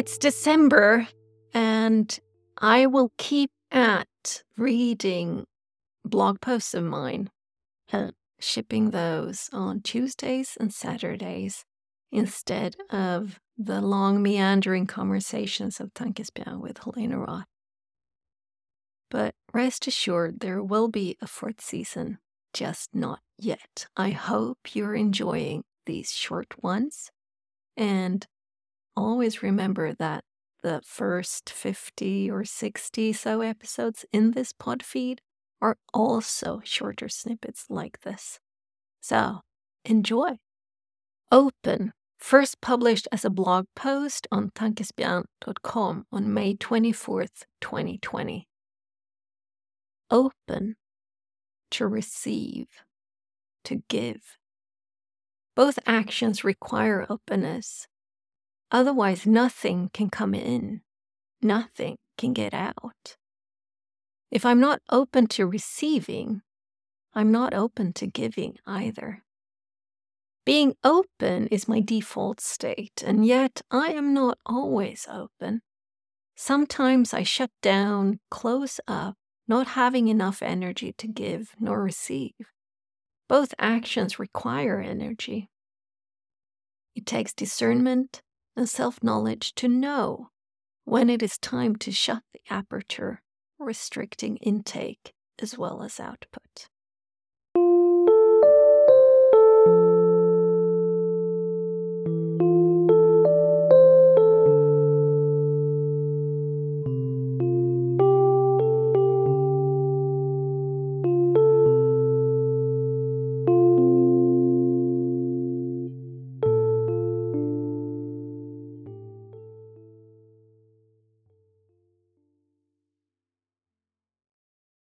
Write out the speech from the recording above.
It's December, and I will keep at reading blog posts of mine, uh, shipping those on Tuesdays and Saturdays instead of the long meandering conversations of Tankesbjerg with Helena Roth. But rest assured, there will be a fourth season, just not yet. I hope you're enjoying these short ones. And always remember that the first 50 or 60 so episodes in this pod feed are also shorter snippets like this. So enjoy. Open, first published as a blog post on tankesbjörn.com on May 24th, 2020. Open to receive, to give. Both actions require openness. Otherwise, nothing can come in, nothing can get out. If I'm not open to receiving, I'm not open to giving either. Being open is my default state, and yet I am not always open. Sometimes I shut down, close up, not having enough energy to give nor receive. Both actions require energy. It takes discernment self knowledge to know when it is time to shut the aperture, restricting intake as well as output.